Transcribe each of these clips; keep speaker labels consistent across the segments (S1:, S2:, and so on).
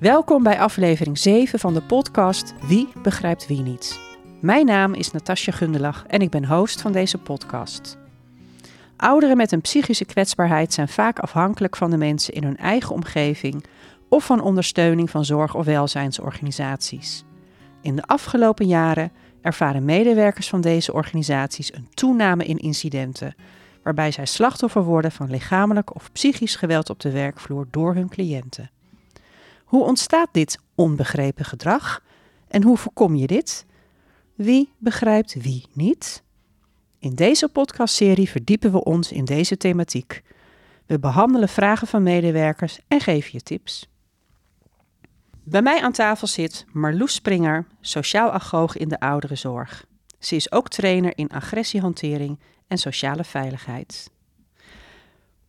S1: Welkom bij aflevering 7 van de podcast Wie begrijpt wie niet. Mijn naam is Natasja Gundelach en ik ben host van deze podcast. Ouderen met een psychische kwetsbaarheid zijn vaak afhankelijk van de mensen in hun eigen omgeving of van ondersteuning van zorg- of welzijnsorganisaties. In de afgelopen jaren ervaren medewerkers van deze organisaties een toename in incidenten, waarbij zij slachtoffer worden van lichamelijk of psychisch geweld op de werkvloer door hun cliënten. Hoe ontstaat dit onbegrepen gedrag en hoe voorkom je dit? Wie begrijpt wie niet? In deze podcastserie verdiepen we ons in deze thematiek. We behandelen vragen van medewerkers en geven je tips. Bij mij aan tafel zit Marloes Springer, sociaal agoog in de ouderenzorg. Ze is ook trainer in agressiehantering en sociale veiligheid.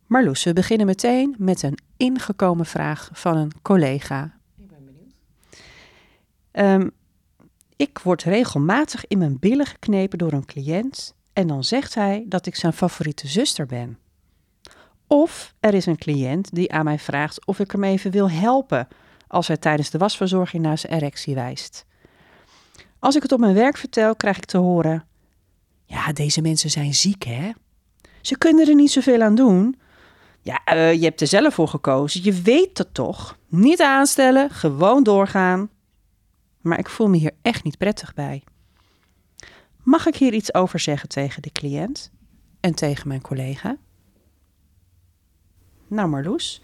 S1: Marloes, we beginnen meteen met een ingekomen vraag van een collega. Ik ben benieuwd. Um, ik word regelmatig in mijn billen geknepen door een cliënt en dan zegt hij dat ik zijn favoriete zuster ben. Of er is een cliënt die aan mij vraagt of ik hem even wil helpen als hij tijdens de wasverzorging naar zijn erectie wijst. Als ik het op mijn werk vertel, krijg ik te horen: Ja, deze mensen zijn ziek, hè? Ze kunnen er niet zoveel aan doen. Ja, uh, je hebt er zelf voor gekozen. Je weet het toch? Niet aanstellen, gewoon doorgaan. Maar ik voel me hier echt niet prettig bij. Mag ik hier iets over zeggen tegen de cliënt en tegen mijn collega? Nou, Marloes,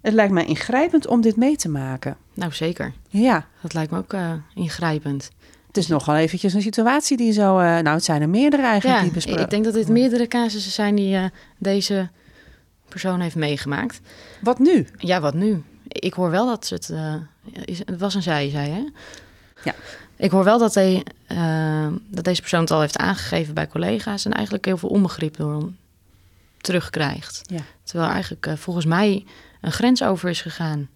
S1: het lijkt mij ingrijpend om dit mee te maken.
S2: Nou, zeker.
S1: Ja.
S2: Dat lijkt me ook uh, ingrijpend.
S1: Het is nogal eventjes een situatie die zo... Uh, nou, het zijn er meerdere eigenlijk
S2: ja,
S1: die besproken.
S2: ik denk dat dit meerdere casussen zijn die uh, deze persoon heeft meegemaakt.
S1: Wat nu?
S2: Ja, wat nu? Ik hoor wel dat het... Is, het was een zij, zei hè?
S1: Ja.
S2: Ik hoor wel dat, hij, dat deze persoon het al heeft aangegeven bij collega's... en eigenlijk heel veel onbegrip door hem terugkrijgt.
S1: Ja.
S2: Terwijl eigenlijk volgens mij een grens over is gegaan.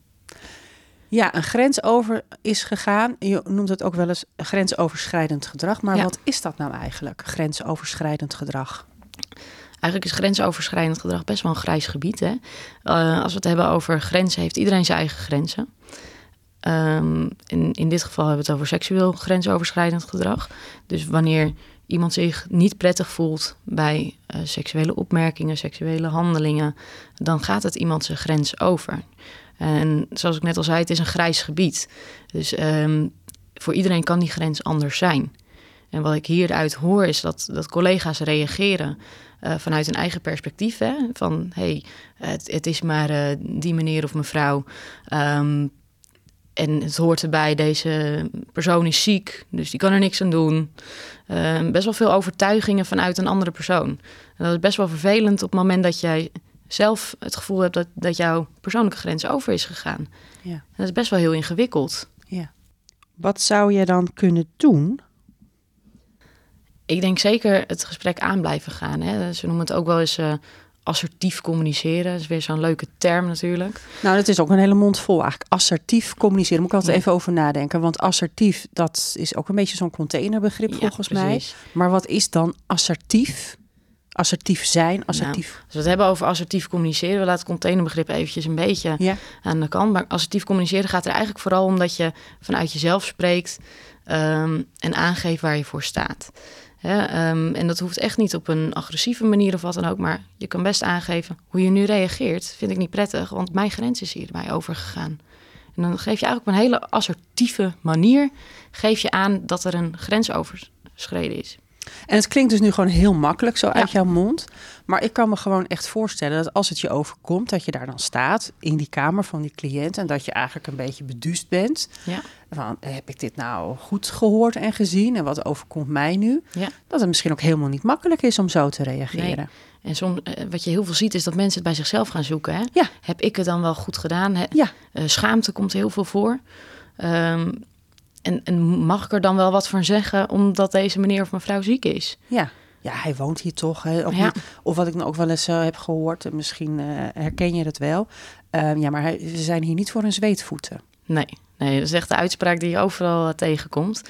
S1: Ja, een grens over is gegaan. Je noemt het ook wel eens grensoverschrijdend gedrag. Maar
S2: Ja.
S1: wat is dat nou eigenlijk, grensoverschrijdend gedrag?
S2: Eigenlijk is grensoverschrijdend gedrag best wel een grijs gebied. Hè? Eh, als we het hebben over grenzen, heeft iedereen zijn eigen grenzen. Ehm, in, in dit geval hebben we het over seksueel grensoverschrijdend gedrag. Dus wanneer iemand zich niet prettig voelt bij eh, seksuele opmerkingen, seksuele handelingen, dan gaat het iemand zijn grens over. En zoals ik net al zei, het is een grijs gebied. Dus ehm, voor iedereen kan die grens anders zijn. En wat ik hieruit hoor is dat, dat collega's reageren uh, vanuit hun eigen perspectief. Hè? Van hé, hey, het, het, is maar uh, die meneer of mevrouw. Um, en het hoort erbij, deze persoon is ziek, dus die kan er niks aan doen. Uh, best wel veel overtuigingen vanuit een andere persoon. En dat is best wel vervelend op het moment dat jij zelf het gevoel hebt dat, dat jouw persoonlijke grens over is gegaan.
S1: Ja.
S2: En dat is best wel heel ingewikkeld.
S1: Ja. Wat zou je dan kunnen doen?
S2: Ik denk zeker het gesprek aan blijven gaan. Hè. Ze noemen het ook wel eens uh, assertief communiceren. Dat is weer zo'n leuke term natuurlijk.
S1: Nou, dat is ook een hele mond vol eigenlijk. Assertief communiceren. Moet ik altijd
S2: Ja.
S1: even over nadenken. Want assertief, dat is ook een beetje zo'n containerbegrip
S2: Ja,
S1: volgens mij. Maar wat is dan assertief? Assertief zijn, assertief...
S2: Als we het hebben over assertief communiceren, we laten het containerbegrip eventjes een beetje
S1: Ja,
S2: aan de kant. Maar assertief communiceren gaat er eigenlijk vooral om dat je vanuit jezelf spreekt ehm, en aangeeft waar je voor staat. Hè, ehm, en dat hoeft echt niet op een agressieve manier of wat dan ook, maar je kan best aangeven hoe je nu reageert. Vind ik niet prettig, want mijn grens is hierbij overgegaan. En dan geef je eigenlijk op een hele assertieve manier geef je aan dat er een grens overschreden is.
S1: En het klinkt dus nu gewoon heel makkelijk zo uit
S2: Ja.
S1: jouw mond. Maar ik kan me gewoon echt voorstellen dat als het je overkomt, dat je daar dan staat in die kamer van die cliënt. En dat je eigenlijk een beetje beduust bent.
S2: Ja.
S1: Van, heb ik dit nou goed gehoord en gezien? En wat overkomt mij nu?
S2: Ja.
S1: Dat het misschien ook helemaal niet makkelijk is om zo te reageren.
S2: En soms, eh, wat je heel veel ziet, is dat mensen het bij zichzelf gaan zoeken. Hè?
S1: Ja.
S2: Heb ik het dan wel goed gedaan? Hè?
S1: Ja.
S2: Eh, schaamte komt heel veel voor. Ehm, en, en mag ik er dan wel wat van zeggen omdat deze meneer of mevrouw ziek is?
S1: Ja. Ja, hij woont hier toch. Hè? Of,
S2: Ja.
S1: of wat ik nou ook wel eens eh, heb gehoord, en misschien eh, herken je het wel. Eh, ja, maar hij, ze zijn hier niet voor hun zweetvoeten.
S2: Nee, nee, dat is echt de uitspraak die je overal eh, tegenkomt.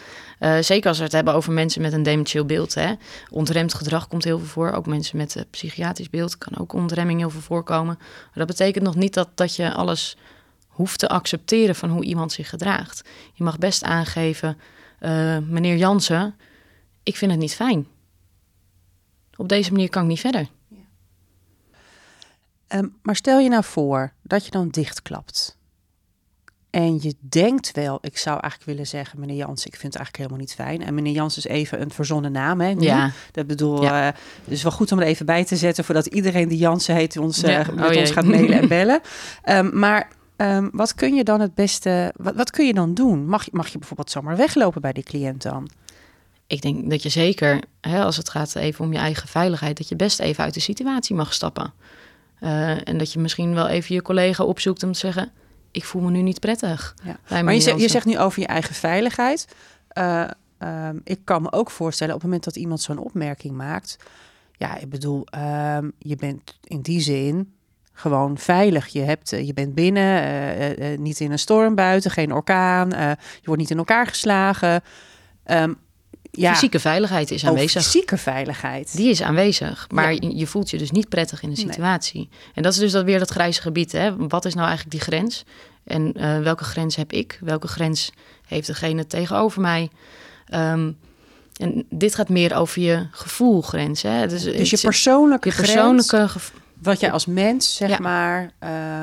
S2: Zeker als we het hebben over mensen met een dementieel beeld. Hè. Ontremd gedrag komt heel veel voor. Ook mensen met eh, psychiatrisch beeld kan ook ontremming heel veel voorkomen. Maar dat betekent nog niet dat, dat je alles hoeft te accepteren van hoe iemand zich gedraagt. Je mag best aangeven, uh, meneer Jansen, ik vind het niet fijn. Op deze manier kan ik niet verder.
S1: Um, maar stel je nou voor dat je dan dichtklapt. En je denkt wel, ik zou eigenlijk willen zeggen, meneer Jans, ik vind het eigenlijk helemaal niet fijn. En meneer Jans is even een verzonnen naam, hè? Ja. Dat bedoel, ja. Uh, dus wel goed om er even bij te zetten voordat iedereen die Jansen heet ons, uh, met oh, ons gaat mailen en bellen. Um, maar um, wat kun je dan het beste, wat, wat kun je dan doen? Mag, mag je bijvoorbeeld zomaar weglopen bij die cliënt dan?
S2: Ik denk dat je zeker, hè, als het gaat even om je eigen veiligheid, dat je best even uit de situatie mag stappen. Uh, en dat je misschien wel even je collega opzoekt om te zeggen: Ik voel me nu niet prettig.
S1: Ja. Maar je zegt, je zegt nu over je eigen veiligheid. Uh, uh, ik kan me ook voorstellen op het moment dat iemand zo'n opmerking maakt. Ja, ik bedoel, ehm, je bent in die zin gewoon veilig. Je, hebt, eh, je bent binnen, niet in een storm buiten, geen orkaan. je wordt niet in elkaar geslagen.
S2: Um, ja, fysieke veiligheid is aanwezig.
S1: fysieke veiligheid.
S2: Die is aanwezig. Maar je, voelt je dus niet prettig in de situatie. En dat is dus dat weer dat grijze gebied. Hè? Wat is nou eigenlijk die grens? En welke grens heb ik? Welke grens heeft degene tegenover mij? Um, en dit gaat meer over je gevoelgrens. Hè?
S1: Dus, dus je persoonlijke, je persoonlijke Wat jij als mens, zeg ja. maar,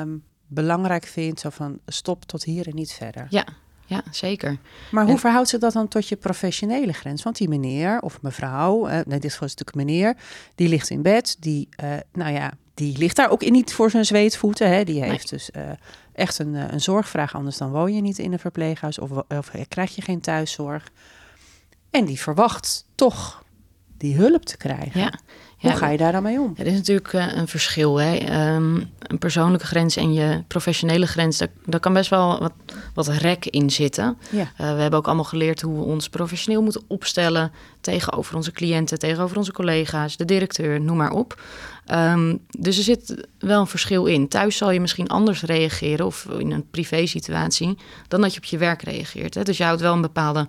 S1: um, belangrijk vindt. Zo van stop tot hier en niet verder.
S2: Ja, ja, zeker.
S1: Maar hoe verhoudt zich dat dan tot je professionele grens? Want die meneer of mevrouw, uh, nee, dit is natuurlijk meneer, die ligt in bed, die, uh, nou ja, die ligt daar ook in niet voor zijn zweetvoeten. Hè? Die heeft dus uh, echt een, een zorgvraag, anders dan woon je niet in een verpleeghuis of, of krijg je geen thuiszorg. En die verwacht toch die hulp te krijgen. Ja. Hoe ga je daar dan mee om?
S2: Er is natuurlijk uh, een verschil. Hè? Um, een persoonlijke grens en je professionele grens, daar, daar kan best wel wat, wat rek in zitten. Ja. Uh, we hebben ook allemaal geleerd hoe we ons professioneel moeten opstellen tegenover onze cliënten, tegenover onze collega's, de directeur, noem maar op. Um, dus er zit wel een verschil in. Thuis zal je misschien anders reageren of in een privé situatie dan dat je op je werk reageert. Hè? Dus je houdt wel een bepaalde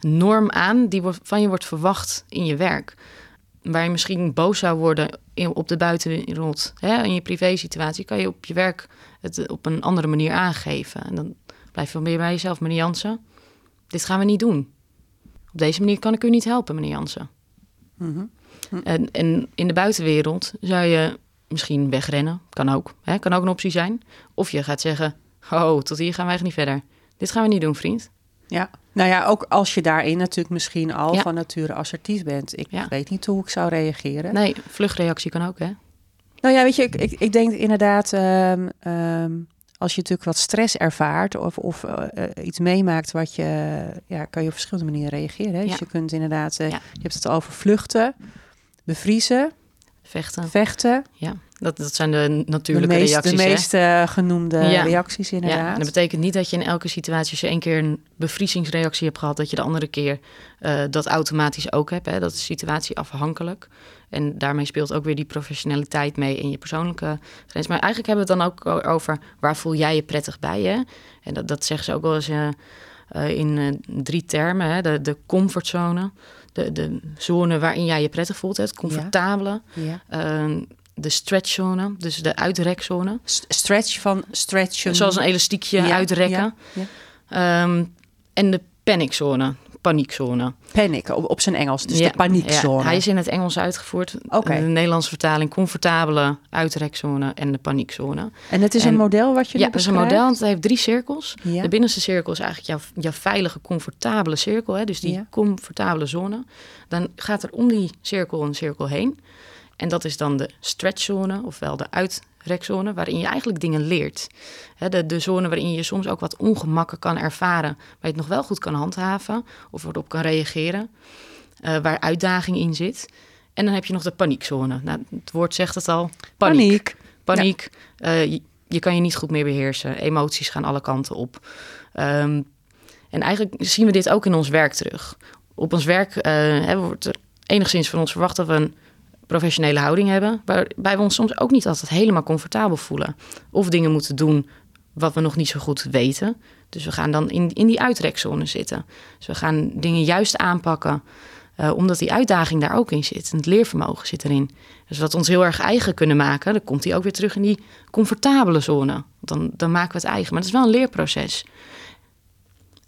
S2: norm aan die van je wordt verwacht in je werk waar je misschien boos zou worden op de buitenwereld, hè, in je privé-situatie, kan je op je werk het op een andere manier aangeven. En dan blijf je wel meer bij jezelf, meneer Jansen. Dit gaan we niet doen. Op deze manier kan ik u niet helpen, meneer Jansen. Mhm. en, en, in de buitenwereld zou je misschien wegrennen, kan ook, hè, kan ook een optie zijn. Of je gaat zeggen, oh, tot hier gaan wij niet verder. Dit gaan we niet doen, vriend.
S1: Ja, nou ja, ook als je daarin natuurlijk misschien al van nature assertief bent. Ik weet niet hoe ik zou reageren.
S2: Nee, vluchtreactie kan ook, hè?
S1: Nou ja, weet je, ik, ik, ik denk inderdaad, um, um, als je natuurlijk wat stress ervaart of, of uh, iets meemaakt wat je, ja, kan je op verschillende manieren reageren. Hè? Dus je kunt inderdaad, uh, je hebt het over vluchten, bevriezen,
S2: vechten.
S1: vechten.
S2: Ja. Dat, dat zijn de natuurlijke
S1: de
S2: meest, reacties.
S1: De meest uh, genoemde reacties inderdaad. Ja,
S2: en dat betekent niet dat je in elke situatie, als je één keer een bevriezingsreactie hebt gehad, dat je de andere keer uh, dat automatisch ook hebt. Hè. Dat is situatieafhankelijk. En daarmee speelt ook weer die professionaliteit mee in je persoonlijke grens. Maar eigenlijk hebben we het dan ook over waar voel jij je prettig bij. Hè? En dat, dat zeggen ze ook wel eens uh, in drie termen. Hè? De, de comfortzone, de, de zone waarin jij je prettig voelt, het comfortabele. Ja. Ehm, de stretchzone, dus de uitrekzone.
S1: Stretch van stretchen.
S2: Zoals een elastiekje uitrekken. Ja, ja. Um, en de paniczone, paniekzone.
S1: Panic, op, op zijn Engels, dus de paniekzone.
S2: hij is in het Engels uitgevoerd. Okay. De Nederlandse vertaling, comfortabele uitrekzone en de paniekzone.
S1: En het is een model wat je
S2: Ja, het is een model, want het heeft drie cirkels. De binnenste cirkel is eigenlijk jouw, jouw veilige, comfortabele cirkel. Hè? Dus die comfortabele zone. Dan gaat er om die cirkel een cirkel heen. En dat is dan de stretchzone, ofwel de uitrekzone, waarin je eigenlijk dingen leert. de, de zone waarin je soms ook wat ongemakken kan ervaren, waar je het nog wel goed kan handhaven of erop kan reageren, uh, waar uitdaging in zit. En dan heb je nog de paniekzone. Nou, het woord zegt het al. Paniek. Paniek. Eh, je, kan je niet goed meer beheersen. Emoties gaan alle kanten op. Um, en eigenlijk zien we dit ook in ons werk terug. Op ons werk uh, wordt er enigszins van ons verwacht dat we een professionele houding hebben, waarbij we ons soms ook niet altijd helemaal comfortabel voelen. Of dingen moeten doen wat we nog niet zo goed weten. Dus we gaan dan in, in die uitrekzone zitten. Dus we gaan dingen juist aanpakken Uh, omdat die uitdaging daar ook in zit. En het leervermogen zit erin. Dus wat ons heel erg eigen kunnen maken, dan komt hij ook weer terug in die comfortabele zone. Dan, dan maken we het eigen. Maar het is wel een leerproces.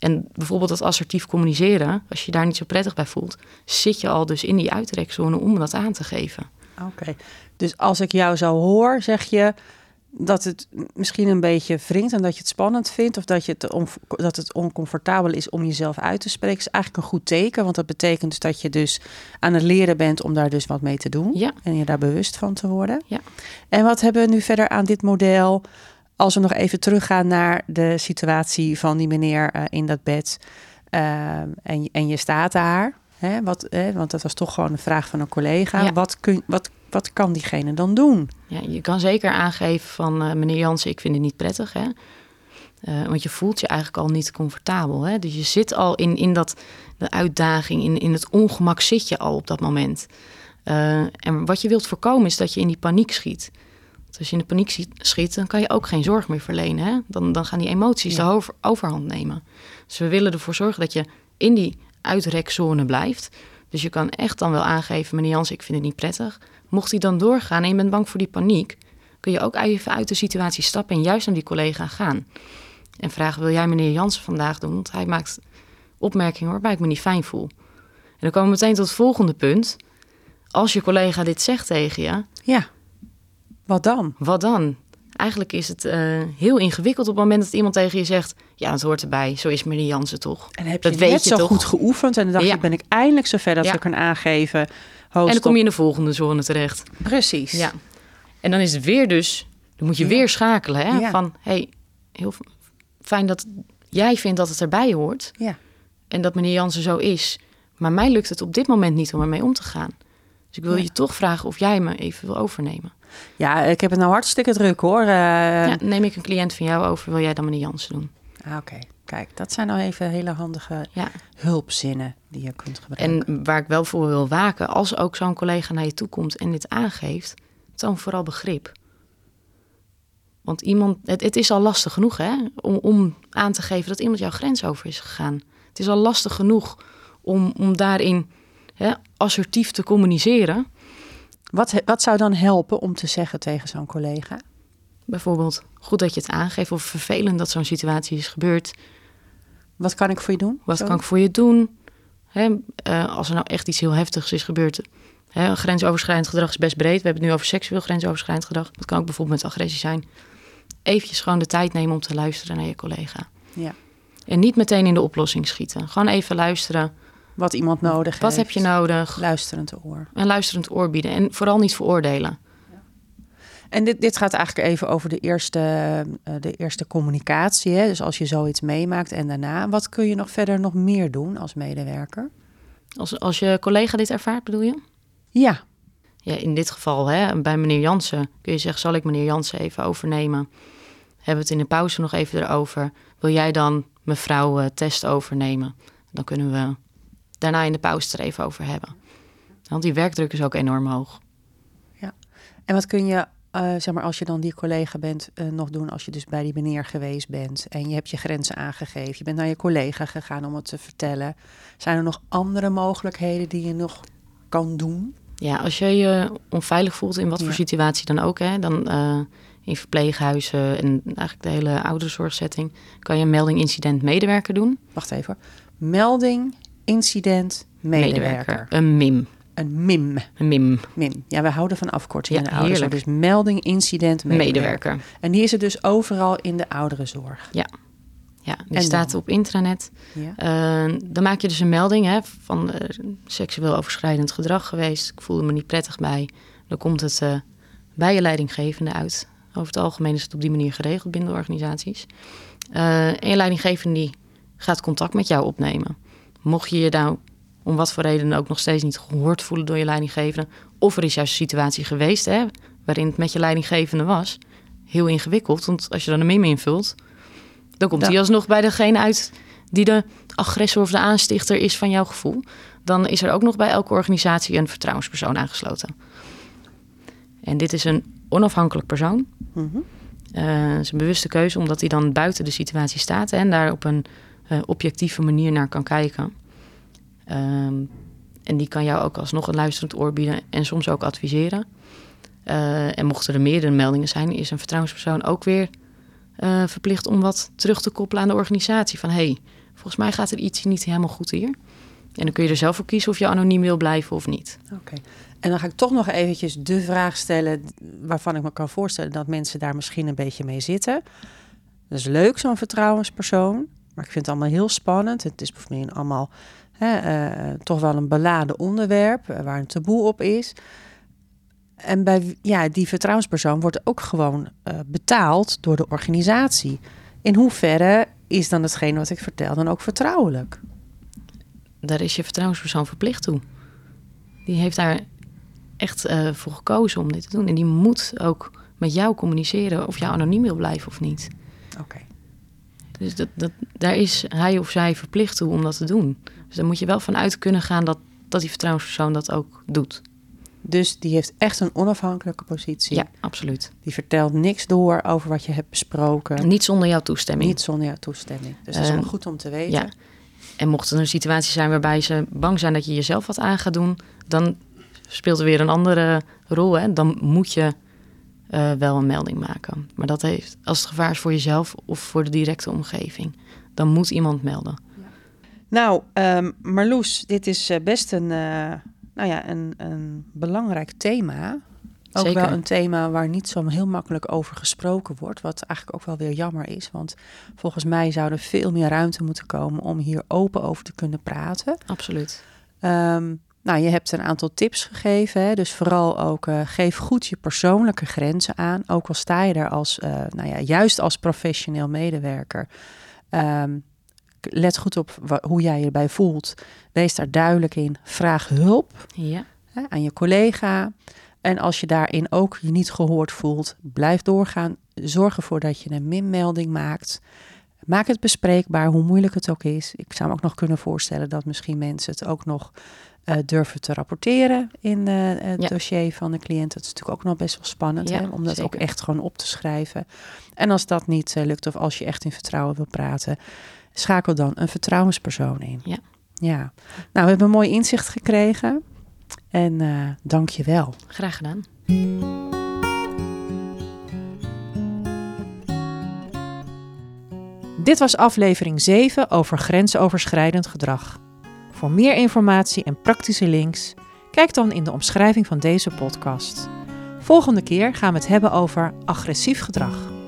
S2: En bijvoorbeeld dat assertief communiceren, als je daar niet zo prettig bij voelt, zit je al dus in die uitrekzone om dat aan te geven.
S1: Oké, dus als ik jou zo hoor, zeg je dat het misschien een beetje wringt en dat je het spannend vindt of dat, je het dat het oncomfortabel is om jezelf uit te spreken, is eigenlijk een goed teken, want dat betekent dus dat je dus aan het leren bent om daar dus wat mee te doen
S2: ja.
S1: en je daar bewust van te worden.
S2: Ja.
S1: En wat hebben we nu verder aan dit model? Als we nog even teruggaan naar de situatie van die meneer uh, in dat bed uh, en, en je staat daar. Hè, wat, hè, want dat was toch gewoon een vraag van een collega.
S2: Ja.
S1: Wat, kun, wat, wat kan diegene dan doen?
S2: Ja, je kan zeker aangeven van uh, meneer Jansen, ik vind het niet prettig. Hè? want je voelt je eigenlijk al niet comfortabel. Hè? Dus je zit al in, in dat, de uitdaging, in, in het ongemak zit je al op dat moment. en wat je wilt voorkomen is dat je in die paniek schiet als je in de paniek schiet, dan kan je ook geen zorg meer verlenen. Hè? Dan, dan gaan die emoties ja. de over, overhand nemen. Dus we willen ervoor zorgen dat je in die uitrekzone blijft. Dus je kan echt dan wel aangeven, meneer Jans, ik vind het niet prettig. Mocht hij dan doorgaan en je bent bang voor die paniek, kun je ook even uit de situatie stappen en juist naar die collega gaan. En vragen, wil jij meneer Jansen vandaag doen? Want hij maakt opmerkingen waarbij ik me niet fijn voel. En dan komen we meteen tot het volgende punt. Als je collega dit zegt tegen je,
S1: ja. Wat dan?
S2: Wat dan? Eigenlijk is het uh, heel ingewikkeld op het moment dat iemand tegen je zegt... ja, het hoort erbij, zo is meneer Jansen toch.
S1: En heb
S2: dat
S1: je
S2: weet
S1: net
S2: je
S1: zo
S2: toch?
S1: goed geoefend en dan dacht
S2: Ja.
S1: ik, ben ik eindelijk zover dat
S2: Ja.
S1: ze kan aangeven.
S2: en dan kom je in de volgende zone terecht.
S1: Precies.
S2: Ja. En dan is het weer dus... dan moet je
S1: Ja.
S2: weer schakelen, hè? Van, hey, heel fijn dat jij vindt dat het erbij hoort...
S1: Ja.
S2: en dat meneer Jansen zo is. Maar mij lukt het op dit moment niet om ermee om te gaan. Dus ik wil je toch vragen of jij me even wil overnemen.
S1: Ja, ik heb het nou hartstikke druk hoor. Eh,
S2: ja, neem ik een cliënt van jou over, wil jij dan meneer Jansen doen?
S1: ah, Oké, kijk, dat zijn nou even hele handige
S2: Ja.
S1: hulpzinnen die je kunt gebruiken.
S2: En waar ik wel voor wil waken, als ook zo'n collega naar je toe komt en dit aangeeft, toon vooral begrip. Want iemand, het, het is al lastig genoeg hè, om, om aan te geven dat iemand jouw grens over is gegaan. Het is al lastig genoeg om, om daarin hè, assertief te communiceren.
S1: Wat, he- wat zou dan helpen om te zeggen tegen zo'n collega?
S2: Bijvoorbeeld, goed dat je het aangeeft of vervelend dat zo'n situatie is gebeurd.
S1: Wat kan ik voor je doen?
S2: Wat kan ik voor je doen? Eh, als er nou echt iets heel heftigs is gebeurd. Hè, grensoverschrijdend gedrag is best breed. We hebben het nu over seksueel grensoverschrijdend gedrag. Dat kan ook bijvoorbeeld met agressie zijn. Eventjes gewoon de tijd nemen om te luisteren naar je collega.
S1: Ja.
S2: En niet meteen in de oplossing schieten. Gewoon even luisteren.
S1: Wat iemand nodig heeft.
S2: Wat heb je nodig?
S1: Luisterend oor.
S2: Een luisterend oor bieden. En vooral niet veroordelen.
S1: En dit, dit gaat eigenlijk even over de eerste, eh, de eerste communicatie. Hè? Dus als je zoiets meemaakt en daarna. Wat kun je nog verder nog meer doen als medewerker?
S2: Als, als je collega dit ervaart, bedoel je?
S1: Ja,
S2: Ja, in dit geval, hè, bij meneer Jansen, kun je zeggen: zal ik meneer Jansen even overnemen? Hebben we het in de pauze nog even erover? Wil jij dan mevrouw eh, Test overnemen? Dan kunnen we daarna in de pauze er even over hebben. Want die werkdruk is ook enorm hoog.
S1: En wat kun je, eh, zeg maar, als je dan die collega bent, eh, nog doen als je dus bij die meneer geweest bent en je hebt je grenzen aangegeven, je bent naar je collega gegaan om het te vertellen. Zijn er nog andere mogelijkheden die je nog kan doen?
S2: Ja, als je je onveilig voelt in wat voor
S1: Ja.
S2: situatie dan ook, hè, dan eh, in verpleeghuizen en eigenlijk de hele ouderenzorgzetting, kan je een melding incident medewerker doen.
S1: Wacht even. Melding, incident, medewerker.
S2: Een MIM.
S1: Een MIM.
S2: Een MIM.
S1: MIM. Ja, we houden van afkortingen
S2: Ja,
S1: in de ouderenzorg. Dus melding, incident, medewerker.
S2: Medewerker.
S1: En die is er dus overal in de ouderenzorg.
S2: Ja, die
S1: En
S2: staat
S1: dan?
S2: op intranet.
S1: Ja.
S2: Eh, dan maak je dus een melding hè, van eh, seksueel overschrijdend gedrag geweest. Ik voelde me niet prettig bij. Dan komt het eh, bij je leidinggevende uit. Over het algemeen is het op die manier geregeld binnen de organisaties. En je leidinggevende die gaat contact met jou opnemen. Mocht je je nou om wat voor reden ook nog steeds niet gehoord voelen door je leidinggevende. Of er is juist een situatie geweest hè, waarin het met je leidinggevende was. Heel ingewikkeld, want als je dan een meme invult, dan komt
S1: Ja.
S2: hij alsnog bij degene uit die de agressor of de aanstichter is van jouw gevoel. Dan is er ook nog bij elke organisatie een vertrouwenspersoon aangesloten. En dit is een onafhankelijk persoon.
S1: Mhm.
S2: Eh, het is een bewuste keuze omdat hij dan buiten de situatie staat en daar op een eh, objectieve manier naar kan kijken. Ehm, En die kan jou ook alsnog een luisterend oor bieden en soms ook adviseren. Uh, en mochten er meerdere meldingen zijn, is een vertrouwenspersoon ook weer uh, verplicht om wat terug te koppelen aan de organisatie. Van hé, hey, volgens mij gaat er iets niet helemaal goed hier. En dan kun je er zelf voor kiezen of je anoniem wil blijven of niet.
S1: Oké. En dan ga ik toch nog eventjes de vraag stellen waarvan ik me kan voorstellen dat mensen daar misschien een beetje mee zitten. Dat is leuk, zo'n vertrouwenspersoon. Maar ik vind het allemaal heel spannend. Het is bijvoorbeeld allemaal hè, uh, toch wel een beladen onderwerp uh, waar een taboe op is. En bij ja, die vertrouwenspersoon wordt ook gewoon uh, betaald door de organisatie. In hoeverre is dan hetgeen wat ik vertel dan ook vertrouwelijk?
S2: Daar is je vertrouwenspersoon verplicht toe. Die heeft daar echt voor gekozen om dit te doen. En die moet ook met jou communiceren of jou anoniem wil blijven of niet.
S1: Oké. Okay.
S2: Dus dat, dat, daar is hij of zij verplicht toe om dat te doen. Dus daar moet je wel vanuit kunnen gaan dat, dat die vertrouwenspersoon dat ook doet.
S1: Dus die heeft echt een onafhankelijke positie.
S2: Ja, absoluut.
S1: Die vertelt niks door over wat je hebt besproken.
S2: Niet zonder jouw toestemming.
S1: Niet zonder jouw toestemming. Dus dat is wel goed om te weten.
S2: Ja. En mocht er een situatie zijn waarbij ze bang zijn dat je jezelf wat aan gaat doen, dan speelt er weer een andere rol. Hè? Dan moet je uh, wel een melding maken. Maar dat heeft, als het gevaar is voor jezelf of voor de directe omgeving, dan moet iemand melden. Ja.
S1: Nou, um, Marloes, dit is best een, uh, nou ja, een, een belangrijk thema. Ook
S2: Zeker.
S1: wel een thema waar niet zo heel makkelijk over gesproken wordt. Wat eigenlijk ook wel weer jammer is. Want volgens mij zou er veel meer ruimte moeten komen om hier open over te kunnen praten.
S2: Absoluut.
S1: Um, nou, je hebt een aantal tips gegeven. Hè? Dus vooral ook uh, geef goed je persoonlijke grenzen aan. Ook al sta je daar als, uh, nou ja, juist als professioneel medewerker. Um, let goed op hoe jij je erbij voelt. Wees daar duidelijk in. Vraag hulp
S2: ja.
S1: hè, aan je collega. En als je daarin ook je niet gehoord voelt, blijf doorgaan. Zorg ervoor dat je een minmelding maakt. Maak het bespreekbaar, hoe moeilijk het ook is. Ik zou me ook nog kunnen voorstellen dat misschien mensen het ook nog uh, durven te rapporteren in uh, het
S2: Ja.
S1: dossier van de cliënt. Dat is natuurlijk ook nog best wel spannend,
S2: Ja,
S1: hè, om dat ook echt gewoon op te schrijven. En als dat niet eh, lukt of als je echt in vertrouwen wil praten, schakel dan een vertrouwenspersoon in.
S2: Ja.
S1: ja. Nou, we hebben een mooi inzicht gekregen. En eh dank je wel.
S2: Graag gedaan.
S1: Dit was aflevering 7 over grensoverschrijdend gedrag. Voor meer informatie en praktische links, kijk dan in de omschrijving van deze podcast. Volgende keer gaan we het hebben over agressief gedrag.